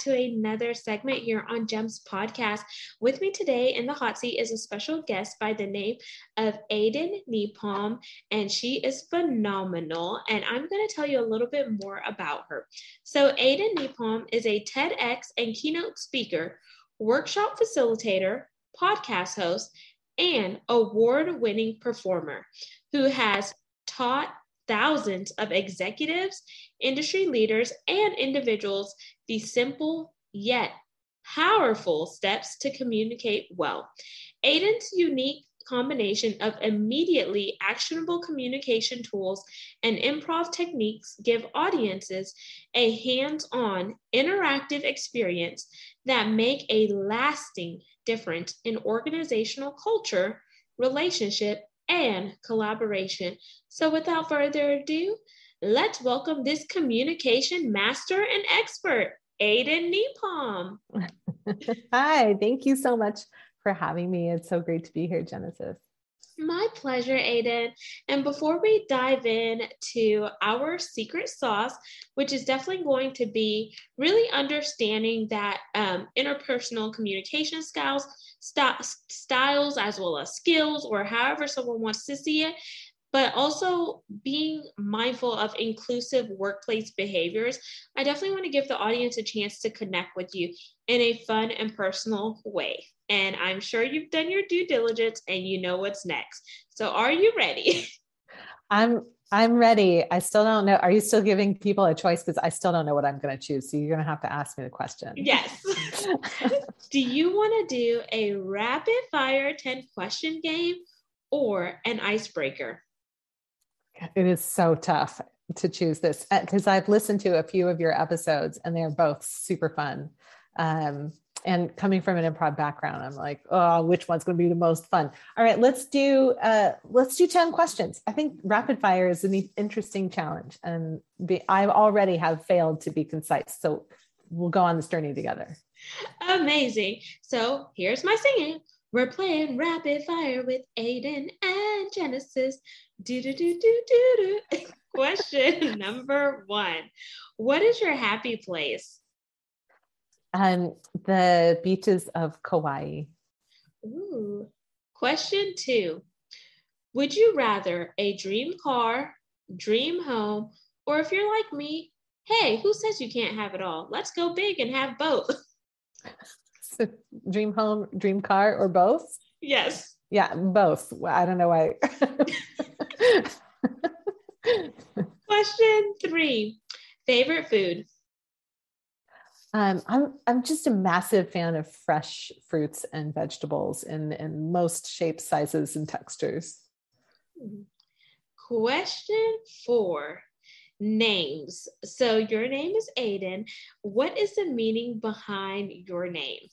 To another segment here on GEMS podcast. With me today in the hot seat is a special guest by the name of Aiden Nepom, and she is phenomenal. And I'm going to tell you a little bit more about her. So, Aiden Nepom is a TEDx and keynote speaker, workshop facilitator, podcast host, and award winning performer who has taught thousands of executives, industry leaders, and individuals the simple yet powerful steps to communicate well. Aiden's unique combination of immediately actionable communication tools and improv techniques give audiences a hands-on interactive experience that make a lasting difference in organizational culture, relationship, and collaboration. So, without further ado, let's welcome this communication master and expert, Aiden Nepom. Hi, thank you so much for having me. It's so great to be here, Genesis. My pleasure, Aiden. And before we dive in to our secret sauce, which is definitely going to be really understanding that um, interpersonal communication skills, st- styles, as well as skills, or however someone wants to see it, but also being mindful of inclusive workplace behaviors. I definitely want to give the audience a chance to connect with you in a fun and personal way. And I'm sure you've done your due diligence and you know what's next. So are you ready? I'm I'm ready. I still don't know. Are you still giving people a choice? Because I still don't know what I'm going to choose. So you're going to have to ask me the question. Yes. do you want to do a rapid fire 10 question game or an icebreaker? It is so tough to choose this because uh, I've listened to a few of your episodes and they're both super fun. Um, and coming from an improv background, I'm like, oh, which one's going to be the most fun? All right, let's do uh, let's do ten questions. I think rapid fire is an interesting challenge, and be, I already have failed to be concise, so we'll go on this journey together. Amazing. So here's my singing. We're playing rapid fire with Aiden and Genesis. Do do do do do do. Question number one: What is your happy place? Um, the beaches of Kauai. Ooh. Question two: Would you rather a dream car, dream home, or if you're like me, hey, who says you can't have it all? Let's go big and have both. dream home, dream car, or both? Yes. Yeah, both. I don't know why. Question three favorite food? Um, I'm I'm just a massive fan of fresh fruits and vegetables in in most shapes, sizes, and textures. Question four names. So your name is Aiden. What is the meaning behind your name?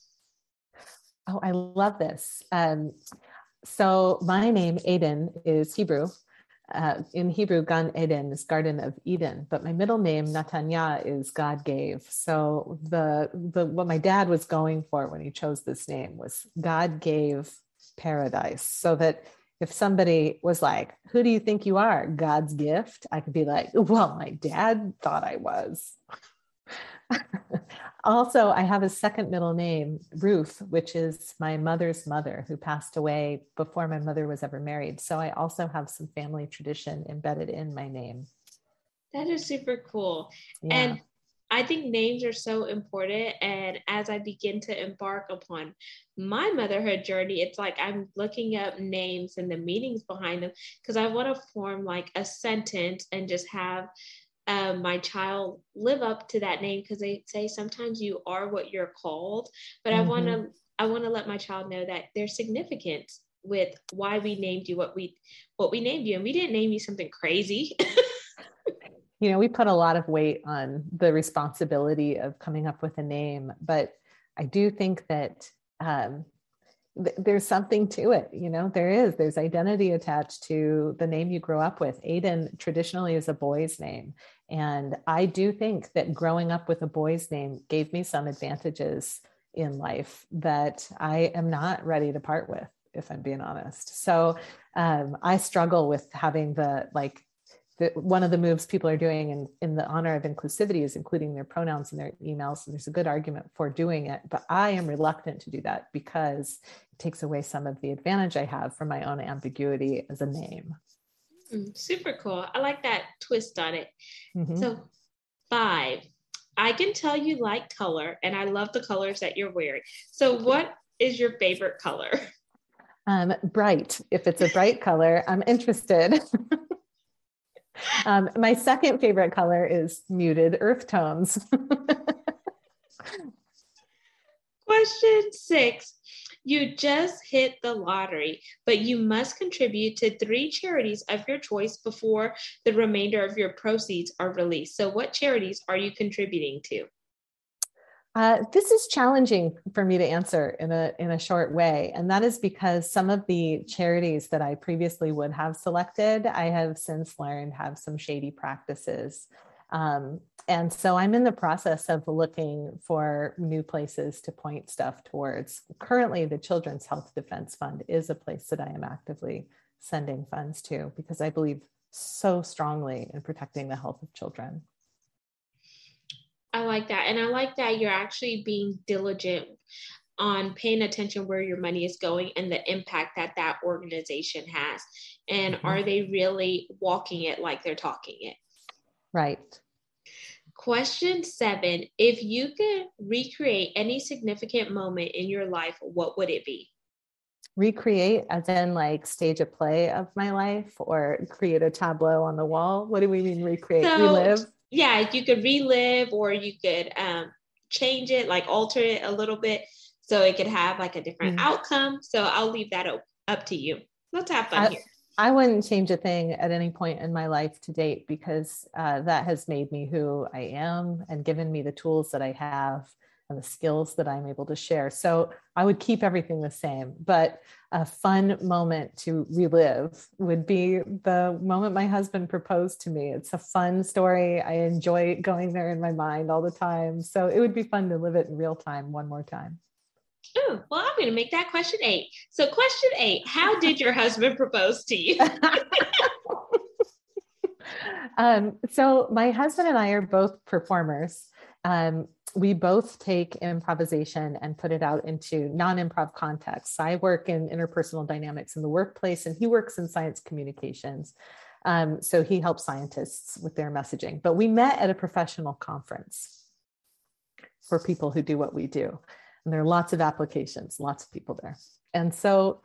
Oh, I love this. Um, so my name, Aiden, is Hebrew. Uh, in Hebrew, Gan Eden is Garden of Eden, but my middle name, Natanya, is God gave. So the the what my dad was going for when he chose this name was God gave paradise, so that if somebody was like, "Who do you think you are? God's gift?" I could be like, "Well, my dad thought I was." also, I have a second middle name, Ruth, which is my mother's mother who passed away before my mother was ever married. So I also have some family tradition embedded in my name. That is super cool. Yeah. And I think names are so important. And as I begin to embark upon my motherhood journey, it's like I'm looking up names and the meanings behind them because I want to form like a sentence and just have um, my child live up to that name because they say sometimes you are what you're called. But mm-hmm. i want to i want to let my child know that there's significance with why we named you what we what we named you. And we didn't name you something crazy. You know we put a lot of weight on the responsibility of coming up with a name. But i do think that um, th- there's something to it. You know, there is. There's identity attached to the name you grew up with. Aiden traditionally is a boy's name. And I do think that growing up with a boy's name gave me some advantages in life that I am not ready to part with, if I'm being honest. So um, I struggle with having the like the, one of the moves people are doing in, in the honor of inclusivity is including their pronouns in their emails. And there's a good argument for doing it, but I am reluctant to do that because it takes away some of the advantage I have from my own ambiguity as a name. Mm, super cool. I like that twist on it. Mm-hmm. So, five, I can tell you like color and I love the colors that you're wearing. So, what is your favorite color? Um, bright. If it's a bright color, I'm interested. um, my second favorite color is muted earth tones. Question six you just hit the lottery, but you must contribute to three charities of your choice before the remainder of your proceeds are released. So, what charities are you contributing to? Uh, this is challenging for me to answer in a in a short way, and that is because some of the charities that I previously would have selected, I have since learned have some shady practices. Um, and so I'm in the process of looking for new places to point stuff towards. Currently, the Children's Health Defense Fund is a place that I am actively sending funds to because I believe so strongly in protecting the health of children. I like that. And I like that you're actually being diligent on paying attention where your money is going and the impact that that organization has. And mm-hmm. are they really walking it like they're talking it? Right. Question seven If you could recreate any significant moment in your life, what would it be? Recreate, as in like stage a play of my life or create a tableau on the wall? What do we mean recreate? So, relive? Yeah, you could relive or you could um, change it, like alter it a little bit so it could have like a different mm-hmm. outcome. So I'll leave that up up to you. Let's have fun I, here. I wouldn't change a thing at any point in my life to date because uh, that has made me who I am and given me the tools that I have and the skills that I'm able to share. So I would keep everything the same. But a fun moment to relive would be the moment my husband proposed to me. It's a fun story. I enjoy going there in my mind all the time. So it would be fun to live it in real time one more time. Oh, well, I'm going to make that question eight. So, question eight How did your husband propose to you? um, so, my husband and I are both performers. Um, we both take improvisation and put it out into non improv contexts. I work in interpersonal dynamics in the workplace, and he works in science communications. Um, so, he helps scientists with their messaging. But we met at a professional conference for people who do what we do. And there are lots of applications, lots of people there. And so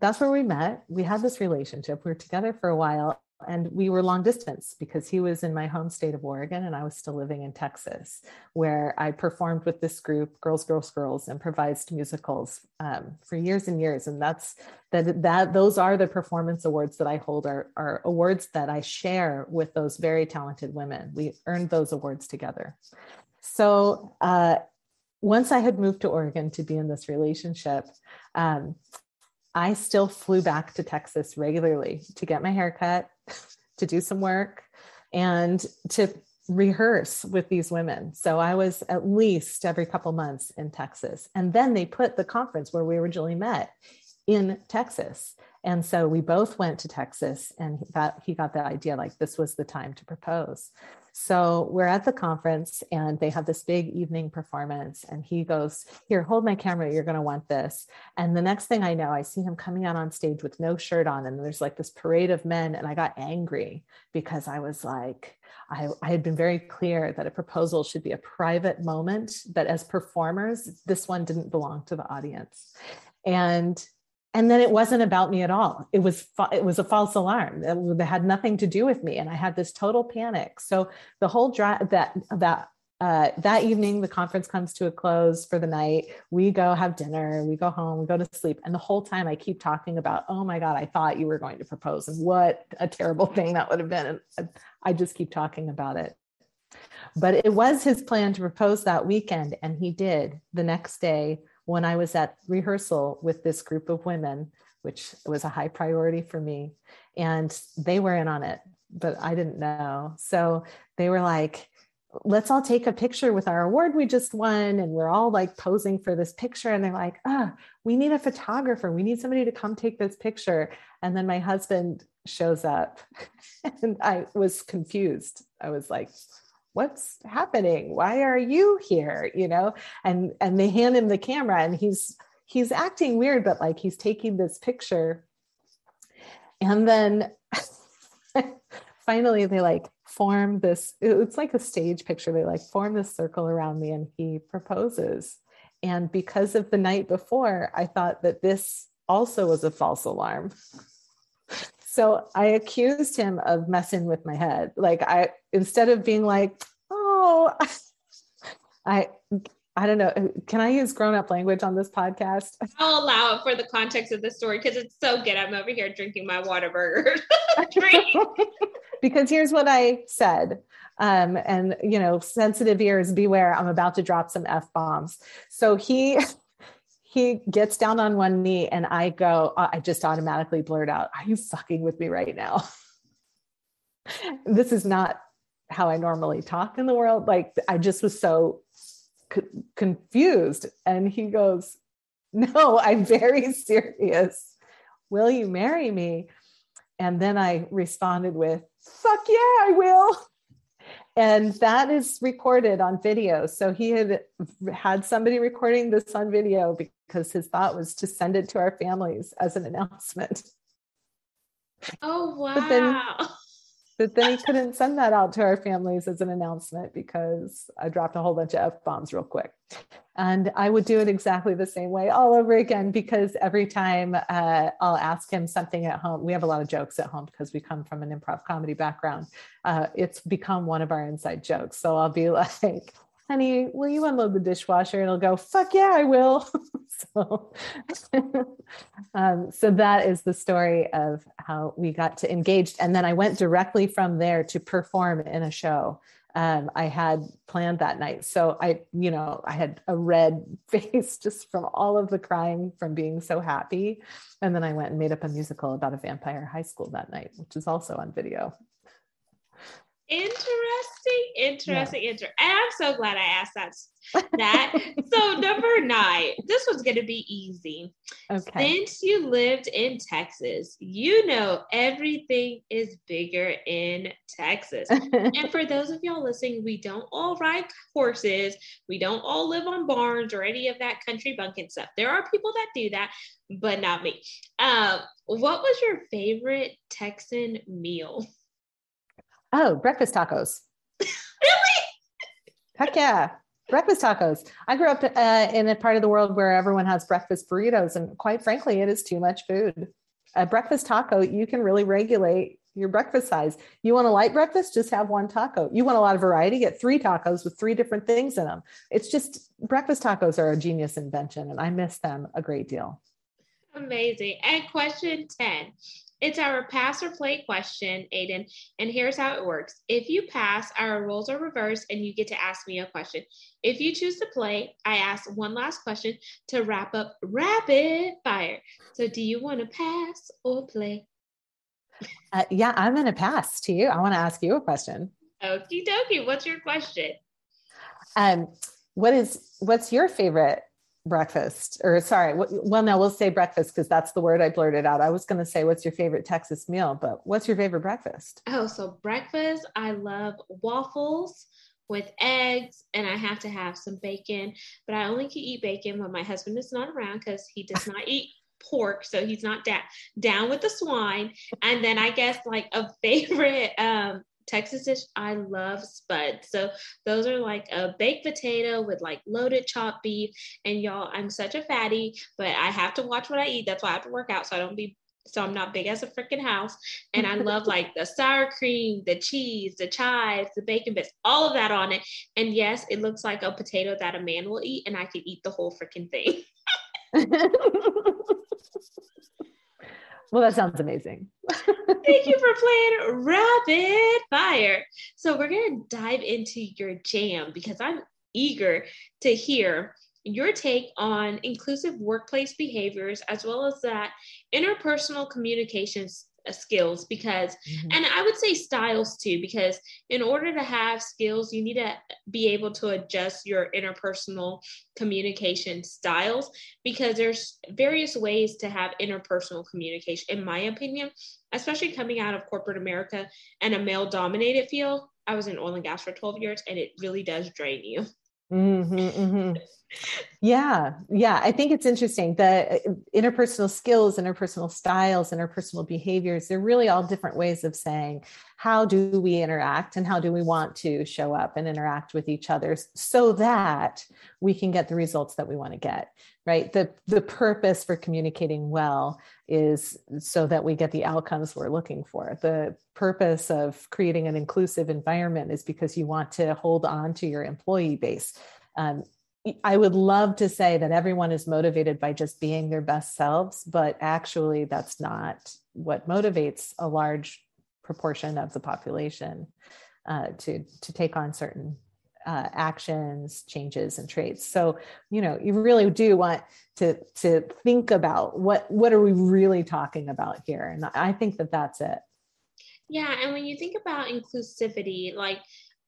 that's where we met. We had this relationship. We were together for a while and we were long distance because he was in my home state of Oregon and I was still living in Texas, where I performed with this group, Girls, Girls, Girls, improvised musicals um, for years and years. And that's that, that those are the performance awards that I hold are, are awards that I share with those very talented women. We earned those awards together. So uh, once I had moved to Oregon to be in this relationship, um, I still flew back to Texas regularly to get my haircut, to do some work, and to rehearse with these women. So I was at least every couple months in Texas. And then they put the conference where we originally met in Texas. And so we both went to Texas and that he got the idea like this was the time to propose. So we're at the conference and they have this big evening performance. And he goes, Here, hold my camera. You're going to want this. And the next thing I know, I see him coming out on stage with no shirt on. And there's like this parade of men. And I got angry because I was like, I, I had been very clear that a proposal should be a private moment, but as performers, this one didn't belong to the audience. And and then it wasn't about me at all. It was it was a false alarm. That had nothing to do with me. And i had this total panic. So the whole that that uh, that evening the conference comes to a close for the night. We go have dinner. We go home. We go to sleep. And the whole time i keep talking about oh my god i thought you were going to propose. And what a terrible thing that would have been. And i just keep talking about it. But it was his plan to propose that weekend. And he did the next day when I was at rehearsal with this group of women, which was a high priority for me. And they were in on it, but I didn't know. So they were like, let's all take a picture with our award we just won. And we're all like posing for this picture. And they're like, ah, oh, we need a photographer. We need somebody to come take this picture. And then my husband shows up and I was confused. I was like, what's happening? Why are you here? You know, and and they hand him the camera and he's he's acting weird, but like he's taking this picture. And then finally they like form this, it's like a stage picture. They like form this circle around me and he proposes. And because of the night before, I thought that this also was a false alarm. So I accused him of messing with my head. Like I instead of being like, "Oh, I I don't know. Can I use grown up language on this podcast? I'll allow it for the context of the story because it's so good. I'm over here drinking my Whataburger. because here's what I said. Um, and you know, sensitive ears beware. I'm about to drop some f bombs. So he he gets down on one knee, and I go. Uh, I just automatically blurt out, "Are you fucking with me right now?" this is not how I normally talk in the world. Like I just was so confused. And he goes, No, I'm very serious. Will you marry me? And then I responded with, Fuck yeah, I will. And that is recorded on video. So he had had somebody recording this on video because his thought was to send it to our families as an announcement. Oh, wow but then he couldn't send that out to our families as an announcement because I dropped a whole bunch of F bombs real quick. And I would do it exactly the same way all over again because every time uh, I'll ask him something at home, we have a lot of jokes at home because we come from an improv comedy background. Uh, it's become one of our inside jokes. So I'll be like, honey, will you unload the dishwasher? And it'll go, fuck yeah, I will. so, um, so that is the story of how we got to engaged. And then I went directly from there to perform in a show. Um, I had planned that night. So I, you know, I had a red face just from all of the crying from being so happy. And then I went and made up a musical about a vampire high school that night, which is also on video. Interesting, interesting, yeah. interesting. And I'm so glad I asked that. That so number nine. This was going to be easy. Okay. Since you lived in Texas, you know everything is bigger in Texas. and for those of y'all listening, we don't all ride horses. We don't all live on barns or any of that country bunking stuff. There are people that do that, but not me. Um, what was your favorite Texan meal? Oh, breakfast tacos. really? Heck yeah. Breakfast tacos. I grew up uh, in a part of the world where everyone has breakfast burritos, and quite frankly, it is too much food. A breakfast taco, you can really regulate your breakfast size. You want a light breakfast, just have one taco. You want a lot of variety, get three tacos with three different things in them. It's just breakfast tacos are a genius invention, and I miss them a great deal. Amazing. And question 10 it's our pass or play question, Aiden. And here's how it works. If you pass, our roles are reversed and you get to ask me a question. If you choose to play, I ask one last question to wrap up rapid fire. So, do you want to pass or play? Uh, yeah, I'm going to pass to you. I want to ask you a question. Okie dokie. What's your question? Um, what is what's your favorite breakfast or sorry well now we'll say breakfast because that's the word i blurted out. I was going to say what's your favorite texas meal? But what's your favorite breakfast? Oh so breakfast i love waffles with eggs and i have to have some bacon but i only can eat bacon when my husband is not around because he does not eat pork so he's not da- down with the swine. And then i guess like a favorite um Texas dish, I love spuds. So those are like a baked potato with like loaded chopped beef. And y'all, I'm such a fatty, but I have to watch what I eat. That's why I have to work out so I don't be so I'm not big as a freaking house. And I love like the sour cream, the cheese, the chives, the bacon bits, all of that on it. And yes, it looks like a potato that a man will eat, and I could eat the whole freaking thing. Well, that sounds amazing. Thank you for playing Rapid Fire. So, we're going to dive into your jam because I'm eager to hear your take on inclusive workplace behaviors as well as that interpersonal communications skills because mm-hmm. and i would say styles too because in order to have skills you need to be able to adjust your interpersonal communication styles because there's various ways to have interpersonal communication in my opinion especially coming out of corporate america and a male dominated field i was in oil and gas for 12 years and it really does drain you mm-hmm, mm-hmm. Yeah, yeah. I think it's interesting. The uh, interpersonal skills, interpersonal styles, interpersonal behaviors, they're really all different ways of saying how do we interact and how do we want to show up and interact with each other so that we can get the results that we want to get, right? The, the purpose for communicating well is so that we get the outcomes we're looking for. The purpose of creating an inclusive environment is because you want to hold on to your employee base. Um, I would love to say that everyone is motivated by just being their best selves, but actually, that's not what motivates a large proportion of the population uh, to to take on certain uh, actions, changes, and traits. So, you know, you really do want to to think about what what are we really talking about here, and I think that that's it. Yeah, and when you think about inclusivity, like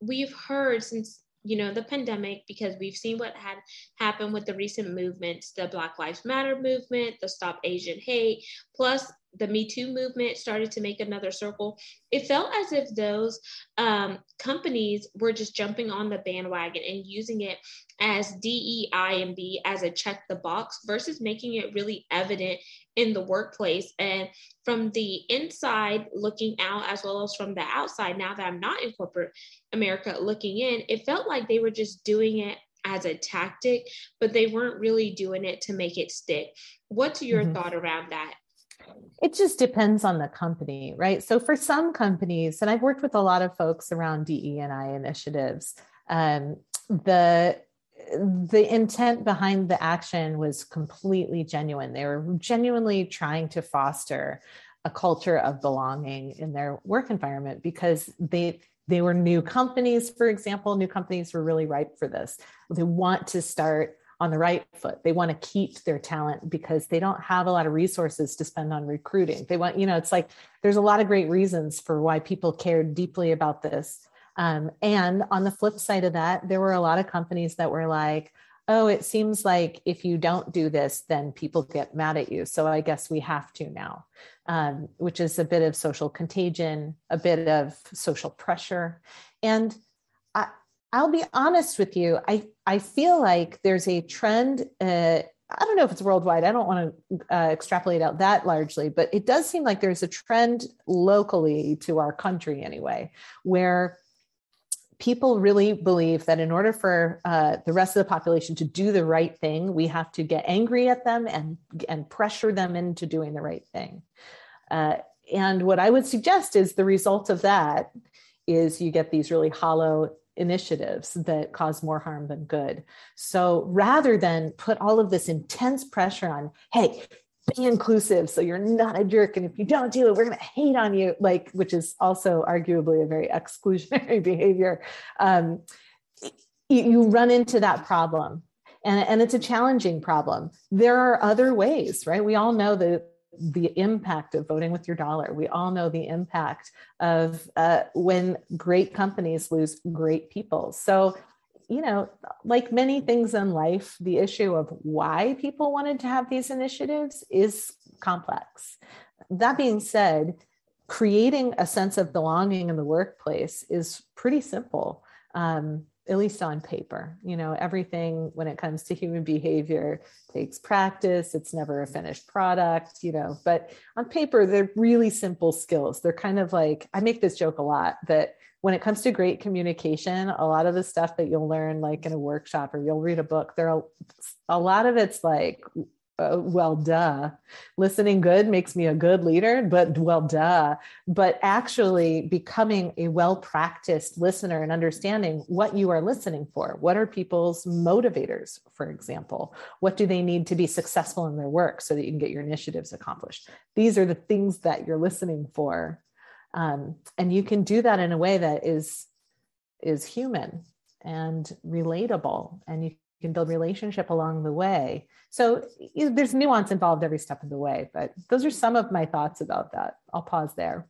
we've heard since you know the pandemic because we've seen what had happened with the recent movements the black lives matter movement the stop asian hate plus the Me Too movement started to make another circle, it felt as if those um, companies were just jumping on the bandwagon and using it as DEI and B as a check the box versus making it really evident in the workplace. And from the inside looking out, as well as from the outside, now that I'm not in corporate America looking in, it felt like they were just doing it as a tactic, but they weren't really doing it to make it stick. What's your mm-hmm. thought around that? It just depends on the company, right? So for some companies, and I've worked with a lot of folks around DE and I initiatives, um, the the intent behind the action was completely genuine. They were genuinely trying to foster a culture of belonging in their work environment because they they were new companies for example new companies were really ripe for this they want to start on the right foot. They want to keep their talent because they don't have a lot of resources to spend on recruiting. They want, you know, it's like there's a lot of great reasons for why people cared deeply about this. Um, and on the flip side of that, there were a lot of companies that were like, oh, it seems like if you don't do this, then people get mad at you. So I guess we have to now, um, which is a bit of social contagion, a bit of social pressure. And I, I'll be honest with you. I, I feel like there's a trend. Uh, I don't know if it's worldwide. I don't want to uh, extrapolate out that largely, but it does seem like there's a trend locally to our country anyway, where people really believe that in order for uh, the rest of the population to do the right thing, we have to get angry at them and and pressure them into doing the right thing. Uh, and what I would suggest is the result of that is you get these really hollow initiatives that cause more harm than good. So rather than put all of this intense pressure on, hey, be inclusive so you're not a jerk and if you don't do it we're going to hate on you like which is also arguably a very exclusionary behavior um, you run into that problem. And, and it's a challenging problem. There are other ways right? We all know that the impact of voting with your dollar. We all know the impact of uh, when great companies lose great people. So, you know, like many things in life, the issue of why people wanted to have these initiatives is complex. That being said, creating a sense of belonging in the workplace is pretty simple. Um, at least on paper. You know, everything when it comes to human behavior takes practice. It's never a finished product, you know, but on paper, they're really simple skills. They're kind of like, I make this joke a lot that when it comes to great communication, a lot of the stuff that you'll learn like in a workshop or you'll read a book, there are a lot of it's like uh, well, duh. Listening good makes me a good leader, but well, duh. But actually becoming a well practiced listener and understanding what you are listening for. What are people's motivators, for example? What do they need to be successful in their work so that you can get your initiatives accomplished? These are the things that you're listening for. Um, and you can do that in a way that is is human and relatable and you can build relationship along the way. So there's nuance involved every step of the way, but those are some of my thoughts about that. I'll pause there.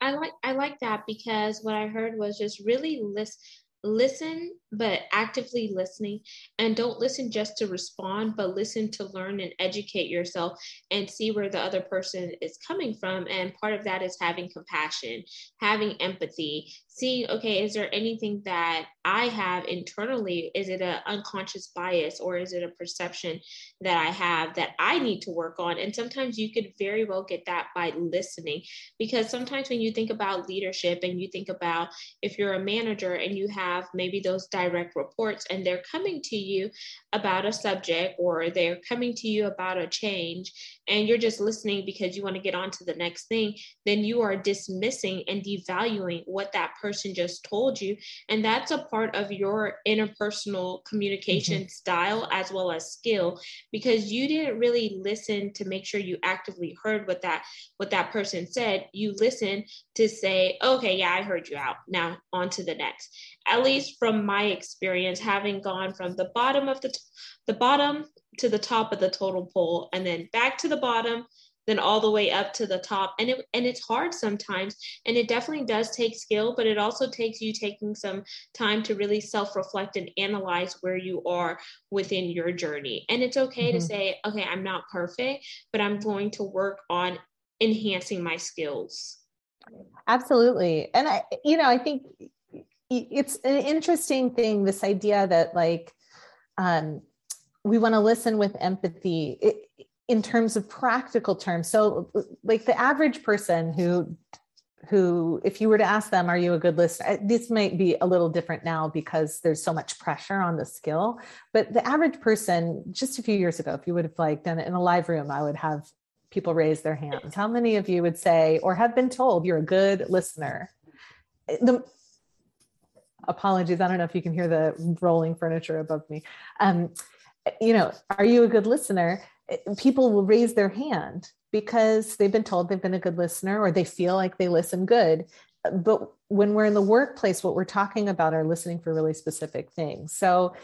I like I like that because what I heard was just really listen listen but actively listening and don't listen just to respond but listen to learn and educate yourself and see where the other person is coming from and part of that is having compassion having empathy seeing okay is there anything that i have internally? Is it an unconscious bias or is it a perception that i have that i need to work on? And sometimes you could very well get that by listening because sometimes when you think about leadership and you think about if you're a manager and you have maybe those direct reports and they're coming to you about a subject or they're coming to you about a change and you're just listening because you want to get on to the next thing, then you are dismissing and devaluing what that person just told you. And that's a part of your interpersonal communication mm-hmm. style as well as skill because you didn't really listen to make sure you actively heard what that what that person said. You listen to say, okay, yeah, I heard you out. Now on to the next. At least from my experience, having gone from the bottom of the t- the bottom to the top of the total pole and then back to the bottom then all the way up to the top. And it and it's hard sometimes and it definitely does take skill but it also takes you taking some time to really self-reflect and analyze where you are within your journey. And it's okay mm-hmm. to say okay I'm not perfect but I'm going to work on enhancing my skills. Absolutely. And I you know I think it's an interesting thing this idea that like um we want to listen with empathy in terms of practical terms. So like the average person who who if you were to ask them are you a good listener? This might be a little different now because there's so much pressure on the skill but the average person just a few years ago if you would have like done it in a live room i would have people raise their hands. How many of you would say or have been told you're a good listener? The apologies i don't know if you can hear the rolling furniture above me um, you know, are you a good listener? People will raise their hand because they've been told they've been a good listener or they feel like they listen good. But when we're in the workplace, what we're talking about are listening for really specific things. So,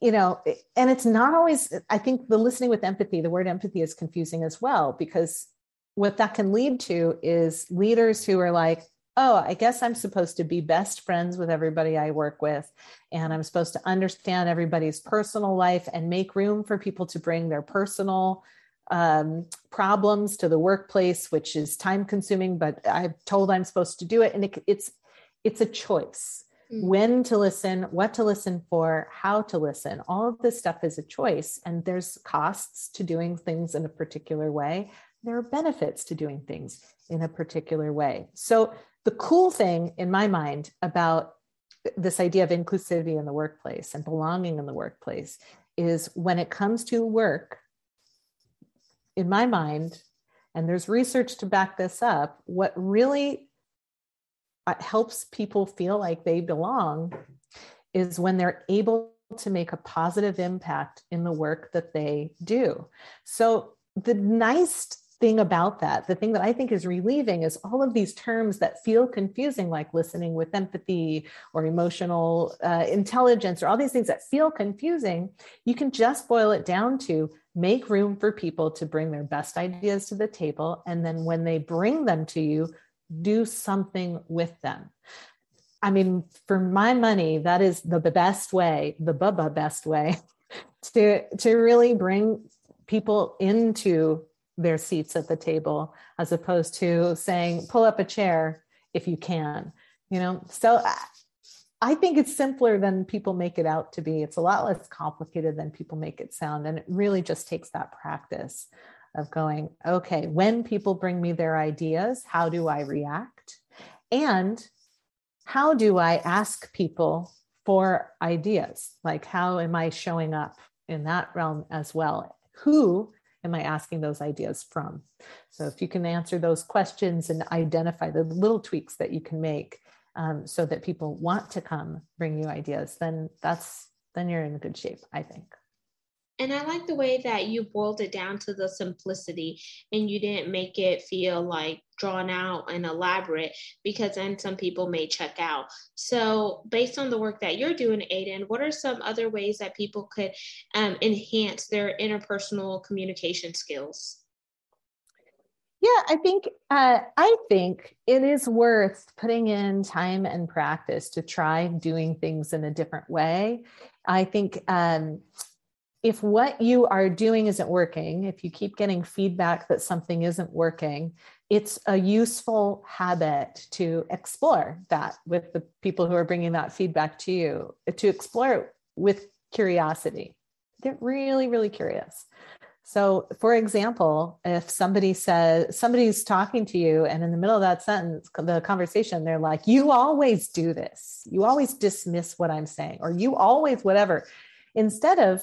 you know, and it's not always, I think the listening with empathy, the word empathy is confusing as well, because what that can lead to is leaders who are like, oh, I guess I'm supposed to be best friends with everybody I work with. And I'm supposed to understand everybody's personal life and make room for people to bring their personal um, problems to the workplace, which is time consuming, but I'm told I'm supposed to do it. And it, it's, it's a choice mm-hmm. when to listen, what to listen for, how to listen. All of this stuff is a choice. And there's costs to doing things in a particular way. There are benefits to doing things in a particular way. So the cool thing in my mind about this idea of inclusivity in the workplace and belonging in the workplace is when it comes to work, in my mind, and there's research to back this up, what really uh, helps people feel like they belong is when they're able to make a positive impact in the work that they do. So, the nice thing about that, the thing that I think is relieving is all of these terms that feel confusing, like listening with empathy or emotional uh, intelligence, or all these things that feel confusing. You can just boil it down to make room for people to bring their best ideas to the table. And then when they bring them to you, do something with them. I mean, for my money, that is the best way, the bubba best way to, to really bring people into their seats at the table as opposed to saying pull up a chair if you can you know? So i think it's simpler than people make it out to be. It's a lot less complicated than people make it sound and it really just takes that practice of going okay when people bring me their ideas how do i react? And how do i ask people for ideas? Like how am i showing up in that realm as well? Who am I asking those ideas from? So if you can answer those questions and identify the little tweaks that you can make um, so that people want to come bring you ideas, then that's then you're in good shape, I think. And I like the way that you boiled it down to the simplicity and you didn't make it feel like drawn out and elaborate because then some people may check out. So, based on the work that you're doing, Aiden, what are some other ways that people could um, enhance their interpersonal communication skills? Yeah, I think uh, I think it is worth putting in time and practice to try doing things in a different way. I think um, if what you are doing isn't working, if you keep getting feedback that something isn't working, it's a useful habit to explore that with the people who are bringing that feedback to you, to explore it with curiosity. Get really, really curious. So, for example, if somebody says somebody's talking to you, and in the middle of that sentence, the conversation, they're like, You always do this. You always dismiss what I'm saying, or you always whatever. Instead of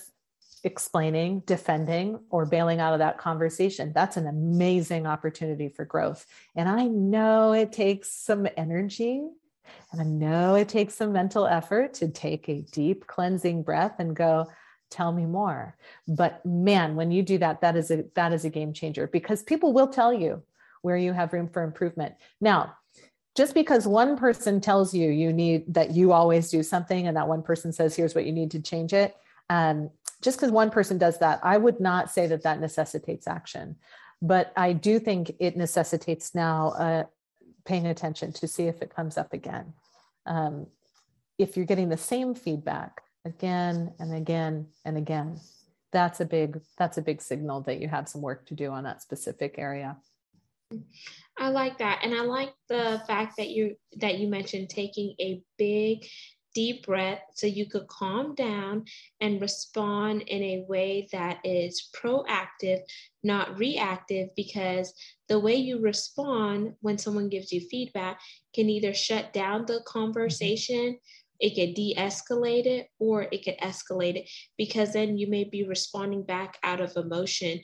explaining, defending, or bailing out of that conversation, that's an amazing opportunity for growth. And I know it takes some energy. And I know it takes some mental effort to take a deep cleansing breath and go, tell me more but man when you do that that is a that is a game changer because people will tell you where you have room for improvement now just because one person tells you you need that you always do something and that one person says here's what you need to change it um, just because one person does that i would not say that that necessitates action. But i do think it necessitates now uh, paying attention to see if it comes up again. Um, if you're getting the same feedback again and again and again that's a big that's a big signal that you have some work to do on that specific area. I like that. And i like the fact that you that you mentioned taking a big deep breath so you could calm down and respond in a way that is proactive not reactive because the way you respond when someone gives you feedback can either shut down the conversation it could de-escalate it or it could escalate it because then you may be responding back out of emotion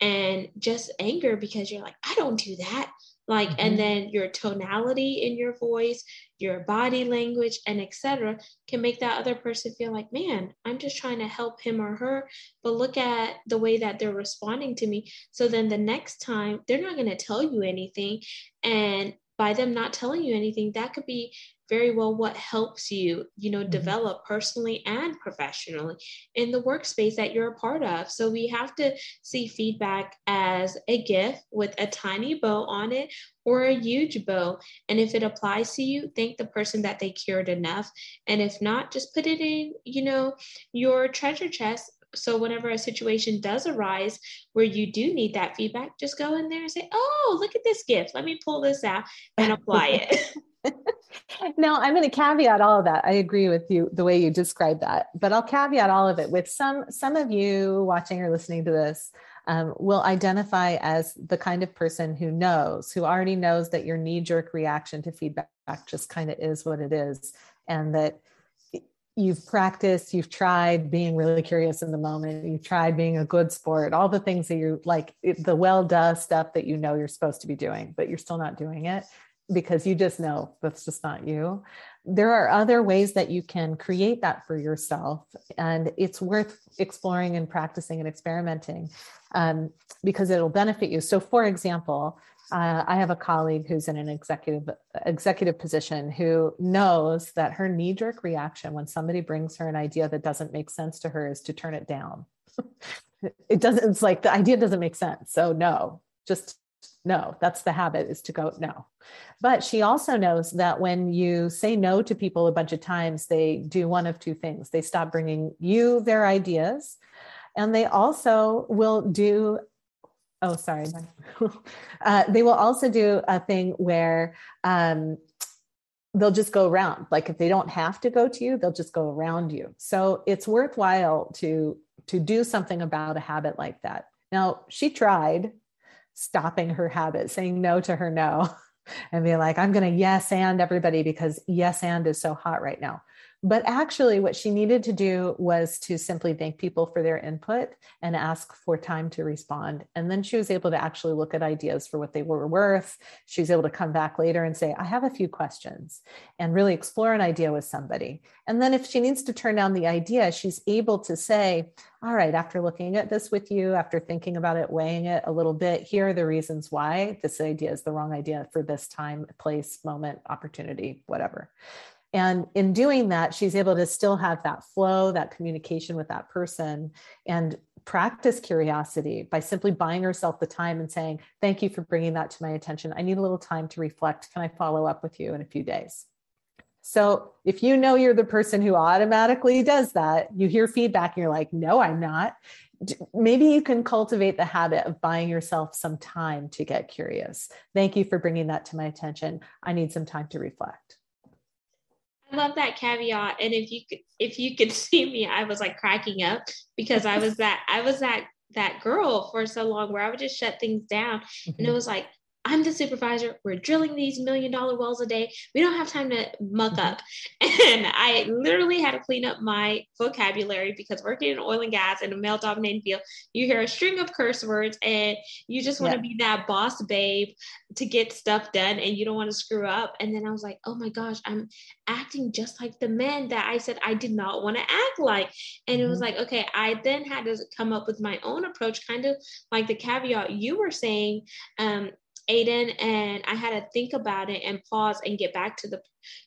and just anger because you're like i don't do that like mm-hmm. and then your tonality in your voice your body language and etc can make that other person feel like man i'm just trying to help him or her but look at the way that they're responding to me so then the next time they're not going to tell you anything and by them not telling you anything that could be very well what helps you you know mm-hmm. develop personally and professionally in the workspace that you're a part of. So we have to see feedback as a gift with a tiny bow on it or a huge bow. And if it applies to you thank the person that they cured enough. And if not just put it in you know your treasure chest. So whenever a situation does arise where you do need that feedback just go in there and say oh look at this gift. Let me pull this out and apply it now i'm going to caveat all of that. I agree with you the way you describe that but i'll caveat all of it with some some of you watching or listening to this um, will identify as the kind of person who knows who already knows that your knee-jerk reaction to feedback just kind of is what it is and that you've practiced you've tried being really curious in the moment you've tried being a good sport all the things that you like the well does stuff that you know you're supposed to be doing but you're still not doing it because you just know that's just not you. There are other ways that you can create that for yourself, and it's worth exploring and practicing and experimenting um, because it'll benefit you. So, for example, uh, I have a colleague who's in an executive executive position who knows that her knee jerk reaction when somebody brings her an idea that doesn't make sense to her is to turn it down. it doesn't. It's like the idea doesn't make sense, so no, just no that's the habit is to go no. But she also knows that when you say no to people a bunch of times they do one of two things. They stop bringing you their ideas and they also will do oh sorry. Uh, they will also do a thing where um, they'll just go around. Like if they don't have to go to you they'll just go around you. So it's worthwhile to to do something about a habit like that. Now she tried stopping her habit, saying no to her no, and be like, I'm going to yes and everybody because yes and is so hot right now. But actually, what she needed to do was to simply thank people for their input and ask for time to respond. And then she was able to actually look at ideas for what they were worth. She was able to come back later and say, I have a few questions and really explore an idea with somebody. And then if she needs to turn down the idea, she's able to say, all right, after looking at this with you, after thinking about it, weighing it a little bit, here are the reasons why this idea is the wrong idea for this time, place, moment, opportunity, whatever. And in doing that, she's able to still have that flow, that communication with that person, and practice curiosity by simply buying herself the time and saying, Thank you for bringing that to my attention. I need a little time to reflect. Can I follow up with you in a few days? So if you know you're the person who automatically does that, you hear feedback and you're like, no, I'm not. Maybe you can cultivate the habit of buying yourself some time to get curious. Thank you for bringing that to my attention. I need some time to reflect. I love that caveat. And if you could, if you could see me, I was like cracking up because I was that I was that that girl for so long where I would just shut things down. Mm-hmm. And it was like, I'm the supervisor. We're drilling these million dollar wells a day. We don't have time to muck mm-hmm. up. And I literally had to clean up my vocabulary because working in oil and gas in a male dominated field, you hear a string of curse words and you just want to yeah. be that boss babe to get stuff done and you don't want to screw up. And then I was like, oh my gosh, I'm acting just like the men that I said I did not want to act like. And mm-hmm. it was mm-hmm. like, okay, I then had to come up with my own approach, kind of like the caveat you were saying. Um, Aiden and I had to think about it and pause and get back to the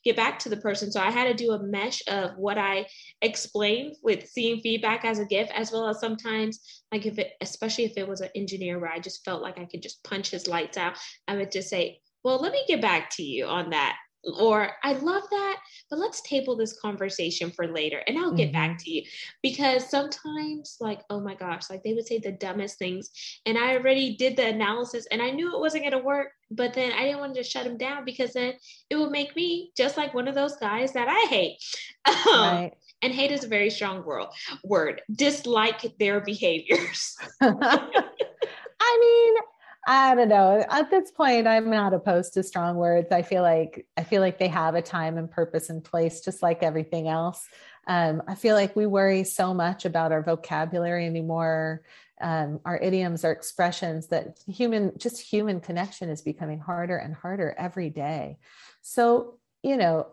get back to the person. So I had to do a mesh of what I explained with seeing feedback as a gift, as well as sometimes like if it, especially if it was an engineer where I just felt like I could just punch his lights out, I would just say, well, let me get back to you on that or I love that, but let's table this conversation for later and I'll get mm-hmm. back to you. Because sometimes, like, oh my gosh, like they would say the dumbest things. And I already did the analysis and I knew it wasn't going to work, but then I didn't want to shut them down because then it would make me just like one of those guys that I hate. Um, right. And hate is a very strong word, word. Dislike their behaviors. I mean, I don't know. At this point, I'm not opposed to strong words. I feel like I feel like they have a time and purpose and place, just like everything else. Um, I feel like we worry so much about our vocabulary anymore, um, our idioms, our expressions that human, just human connection is becoming harder and harder every day. So, you know,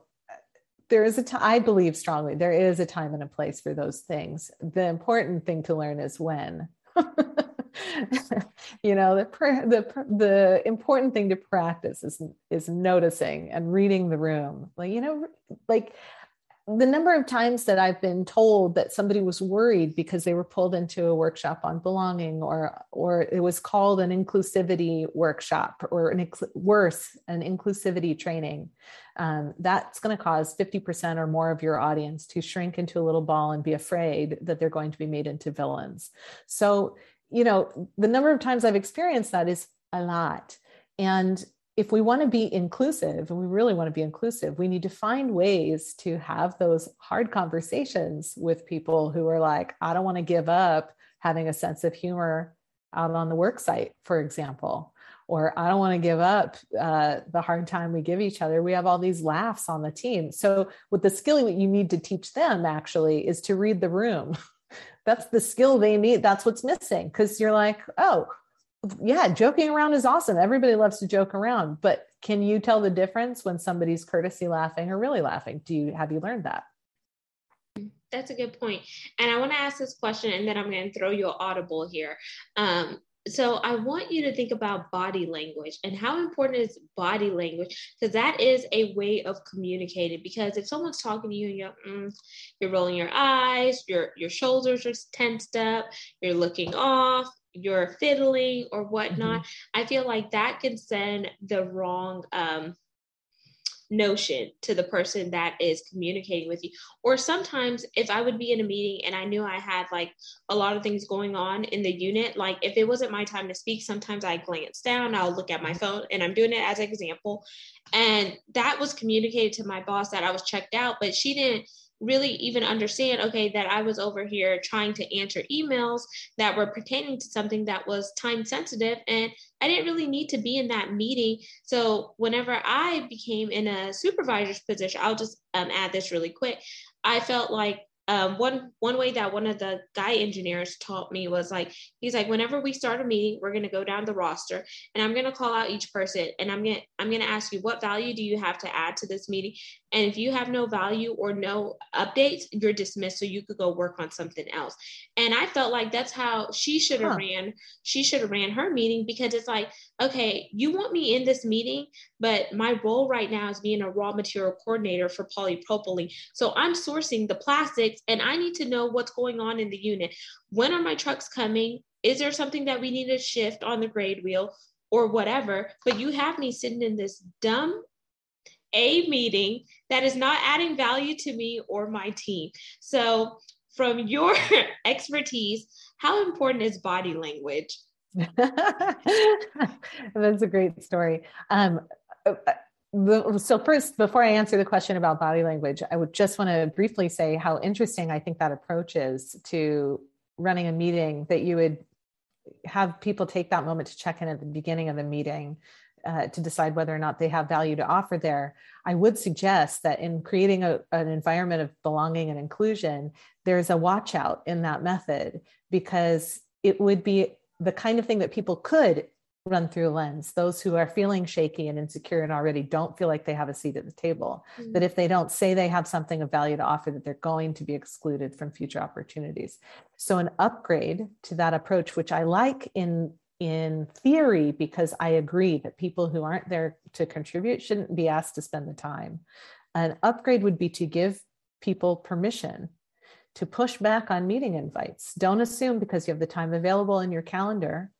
there is a time, I believe strongly, there is a time and a place for those things. The important thing to learn is when. you know the the the important thing to practice is is noticing and reading the room. Like you know like the number of times that I've been told that somebody was worried because they were pulled into a workshop on belonging or or it was called an inclusivity workshop or an worse an inclusivity training um, that's going to cause 50% or more of your audience to shrink into a little ball and be afraid that they're going to be made into villains. So you know, the number of times I've experienced that is a lot. And if we want to be inclusive and we really want to be inclusive, we need to find ways to have those hard conversations with people who are like, I don't want to give up having a sense of humor out on the work site, for example. Or I don't want to give up uh, the hard time we give each other. We have all these laughs on the team. So, with the skill that you need to teach them actually is to read the room. that's the skill they need. That's what's missing. Because you're like, oh, yeah, joking around is awesome. Everybody loves to joke around, but can you tell the difference when somebody's courtesy laughing or really laughing? Do you have you learned that? That's a good point. And I want to ask this question and then I'm going to throw you an audible here. Um, so I want you to think about body language and how important is body language because that is a way of communicating. Because if someone's talking to you and you're mm, you're rolling your eyes, your your shoulders are tensed up, you're looking off, you're fiddling or whatnot, mm-hmm. I feel like that can send the wrong um, notion to the person that is communicating with you. Or sometimes if I would be in a meeting and I knew I had like a lot of things going on in the unit, like if it wasn't my time to speak, sometimes I glance down, I'll look at my mm-hmm. phone and I'm doing it as an example. And that was communicated to my boss that I was checked out, but she didn't really even understand okay that i was over here trying to answer emails that were pertaining to something that was time sensitive and i didn't really need to be in that meeting. So whenever i became in a supervisor's position i'll just um, add this really quick. I felt like um, one one way that one of the guy engineers taught me was like he's like whenever we start a meeting we're going to go down the roster and i'm going to call out each person and i'm going to i'm going to ask you what value do you have to add to this meeting? And if you have no value or no updates you're dismissed so you could go work on something else. And i felt like that's how she should have huh. ran she should have ran her meeting because it's like okay you want me in this meeting but my role right now is being a raw material coordinator for polypropylene. So i'm sourcing the plastics and I need to know what's going on in the unit. When are my trucks coming? Is there something that we need to shift on the grade wheel or whatever? But you have me sitting in this dumb A meeting that is not adding value to me or my team. So, from your expertise, how important is body language? That's a great story. Um, so first before i answer the question about body language i would just want to briefly say how interesting i think that approach is to running a meeting that you would have people take that moment to check in at the beginning of the meeting uh, to decide whether or not they have value to offer there. I would suggest that in creating a, an environment of belonging and inclusion there's a watch out in that method because it would be the kind of thing that people could run through a lens. Those who are feeling shaky and insecure and already don't feel like they have a seat at the table. Mm-hmm. that if they don't say they have something of value to offer that they're going to be excluded from future opportunities. So an upgrade to that approach which i like in in theory because i agree that people who aren't there to contribute shouldn't be asked to spend the time. An upgrade would be to give people permission to push back on meeting invites. Don't assume because you have the time available in your calendar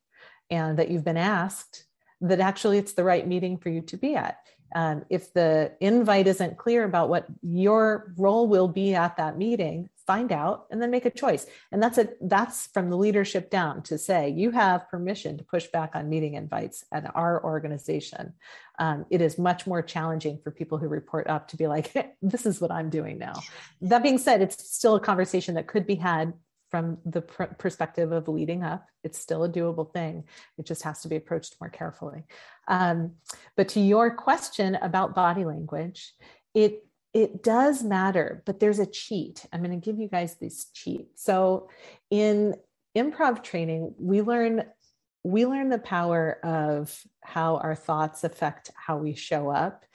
and that you've been asked that actually it's the right meeting for you to be at. Um, if the invite isn't clear about what your role will be at that meeting, find out and then make a choice. And that's a that's from the leadership down to say you have permission to push back on meeting invites at our organization. Um, it is much more challenging for people who report up to be like, this is what I'm doing now. That being said, it's still a conversation that could be had from the pr- perspective of leading up. It's still a doable thing. It just has to be approached more carefully. Um, but to your question about body language, it it does matter, but there's a cheat. I'm going to give you guys this cheat. So in improv training, we learn we learn the power of how our thoughts affect how we show up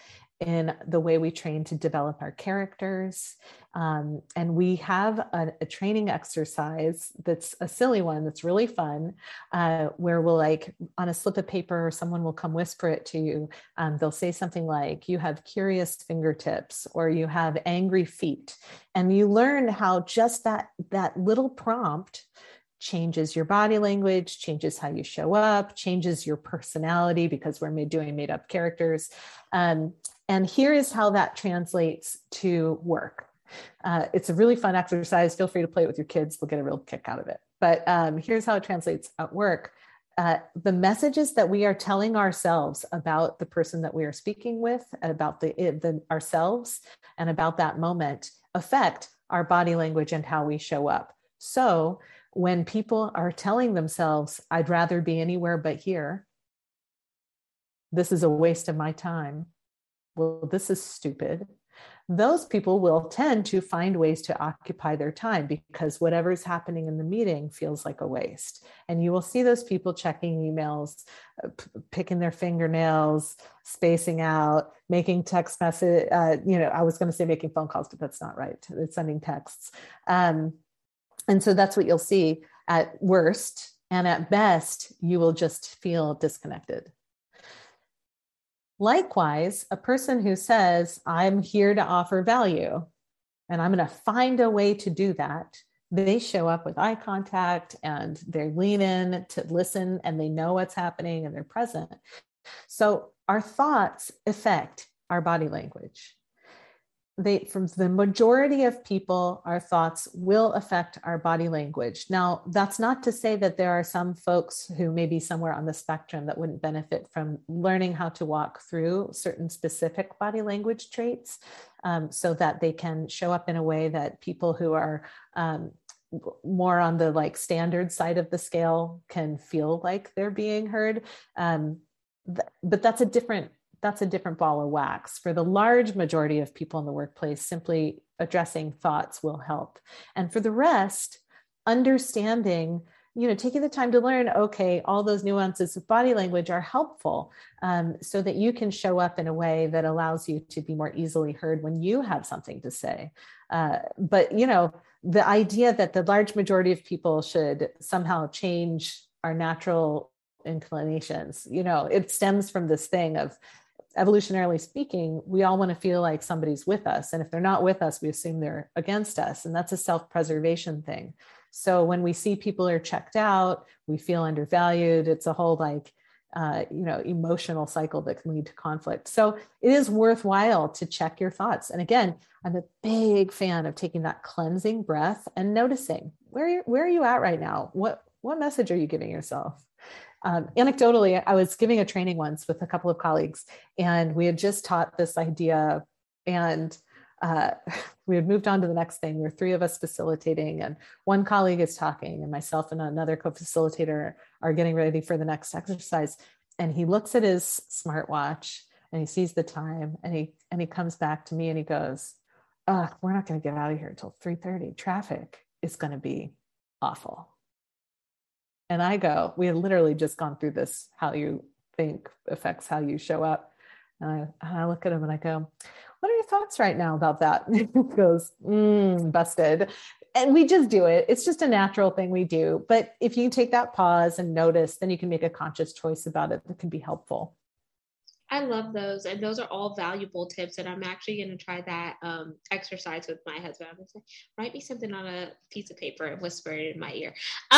in the way we train to develop our characters. Um, and we have a, a, training exercise that's a silly one that's really fun, uh, where we'll like on a slip of paper, someone will come whisper it to you. Um, they'll say something like, You have curious fingertips, or you have angry feet. And you learn how just that, that little prompt changes your body language, changes how you show up, changes your personality because we're made, doing made up characters. Um, and here is how that translates to work. Uh, it's a really fun exercise. Feel free to play it with your kids, they'll get a real kick out of it. But um, here's how it translates at work. Uh, the messages that we are telling ourselves about the person that we are speaking with, about the, the ourselves, and about that moment affect our body language and how we show up. So when people are telling themselves, "I'd rather be anywhere but here," this is a waste of my time well, this is stupid, those people will tend to find ways to occupy their time because whatever's happening in the meeting feels like a waste. And you will see those people checking emails, uh, p- picking their fingernails, spacing out, making text message. Uh, you know, I was going to say making phone calls, but that's not right. It's sending texts. Um, and so that's what you'll see at worst. And at best, you will just feel disconnected. Likewise, a person who says, I'm here to offer value and I'm going to find a way to do that, they show up with eye contact and they lean in to listen and they know what's happening and they're present. So our thoughts affect our body language. They from the majority of people our thoughts will affect our body language. Now that's not to say that there are some folks who may be somewhere on the spectrum that wouldn't benefit from learning how to walk through certain specific body language traits um, so that they can show up in a way that people who are um, more on the like standard side of the scale can feel like they're being heard. Um, th- but that's a different that's a different ball of wax. For the large majority of people in the workplace, simply addressing thoughts will help. And for the rest, understanding, you know, taking the time to learn, okay, all those nuances of body language are helpful um, so that you can show up in a way that allows you to be more easily heard when you have something to say. Uh, but, you know, the idea that the large majority of people should somehow change our natural inclinations you know it stems from this thing of evolutionarily speaking, we all want to feel like somebody's with us. And if they're not with us, we assume they're against us. And that's a self preservation thing. So when we see people are checked out, we feel undervalued. It's a whole like, uh, you know, emotional cycle that can lead to conflict. So it is worthwhile to check your thoughts. And again, I'm a big fan of taking that cleansing breath and noticing where where are you at right now. What what message are you giving yourself? Um, anecdotally, I was giving a training once with a couple of colleagues, and we had just taught this idea, and uh, we had moved on to the next thing. There were three of us facilitating, and one colleague is talking, and myself and another co facilitator are getting ready for the next exercise. And he looks at his smartwatch and he sees the time, and he and he comes back to me and he goes, "Ugh, we're not going to get out of here until 3:30. Traffic is going to be awful." And I go, we had literally just gone through this how you think affects how you show up. And I, I look at him and I go, What are your thoughts right now about that? He goes, mm, Busted. And we just do it. It's just a natural thing we do. But if you take that pause and notice, then you can make a conscious choice about it that can be helpful. I love those, and those are all valuable tips. And I'm actually going to try that um, exercise with my husband. I'm going to say, write me something on a piece of paper and whisper it in my ear.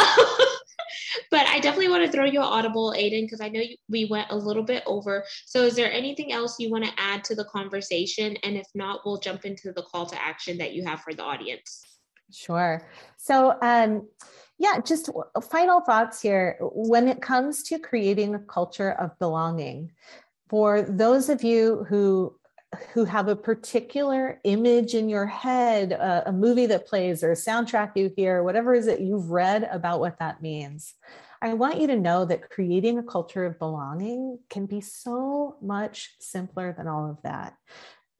but I definitely want to throw you an audible, Aiden, because I know you, we went a little bit over. So, is there anything else you want to add to the conversation? And if not, we'll jump into the call to action that you have for the audience. Sure. So, um, yeah, just final thoughts here. When it comes to creating a culture of belonging, for those of you who who have a particular image in your head, a, a movie that plays or a soundtrack you hear, whatever is it you've read about what that means. I want you to know that creating a culture of belonging can be so much simpler than all of that.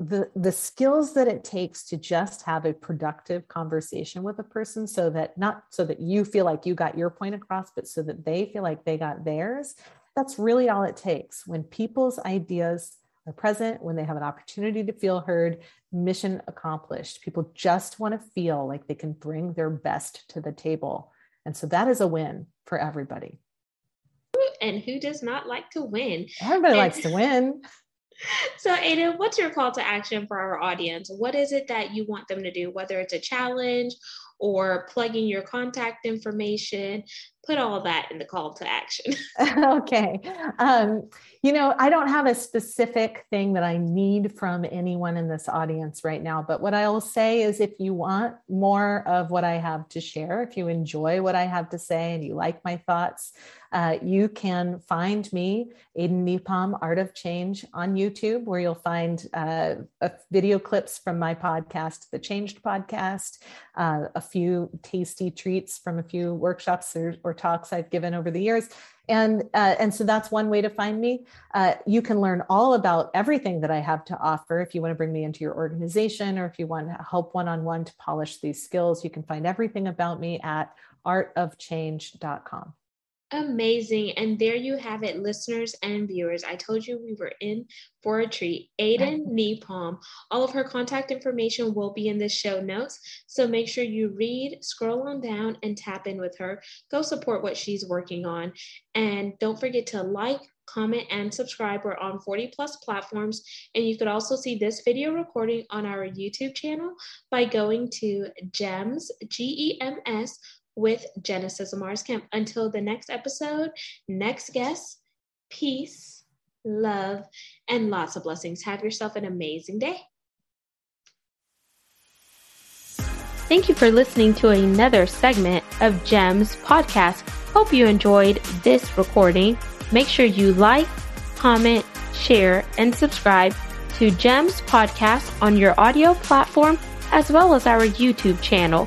The, the skills that it takes to just have a productive conversation with a person so that not so that you feel like you got your point across, but so that they feel like they got theirs that's really all it takes. When people's ideas are present, when they have an opportunity to feel heard, mission accomplished. People just want to feel like they can bring their best to the table. And so that is a win for everybody. And who does not like to win? Everybody and- likes to win. So, Ada, what's your call to action for our audience? What is it that you want them to do, whether it's a challenge or plugging your contact information? Put all that in the call to action. okay. Um, you know, I don't have a specific thing that I need from anyone in this audience right now, but what I will say is if you want more of what I have to share, if you enjoy what I have to say and you like my thoughts, uh, you can find me, Aiden Nepom, Art of Change, on YouTube, where you'll find uh, video clips from my podcast, the Changed Podcast, uh, a few tasty treats from a few workshops or, or talks I've given over the years. And, uh, and so that's one way to find me. Uh, you can learn all about everything that I have to offer. If you want to bring me into your organization or if you want to help one on one to polish these skills, you can find everything about me at artofchange.com. Amazing. And there you have it, listeners and viewers. I told you we were in for a treat. Aiden Nepom. All of her contact information will be in the show notes. So make sure you read, scroll on down, and tap in with her. Go support what she's working on. And don't forget to like, comment, and subscribe. We're on 40 plus platforms. And you could also see this video recording on our YouTube channel by going to GEMS, G E M S with Genesis Amaris Kemp. Until the next episode, next guest, peace, love, and lots of blessings. Have yourself an amazing day. Thank you for listening to another segment of GEMS podcast. Hope you enjoyed this recording. Make sure you like, comment, share, and subscribe to GEMS podcast on your audio platform as well as our YouTube channel,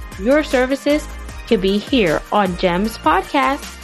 your services can be here on GEMS Podcast.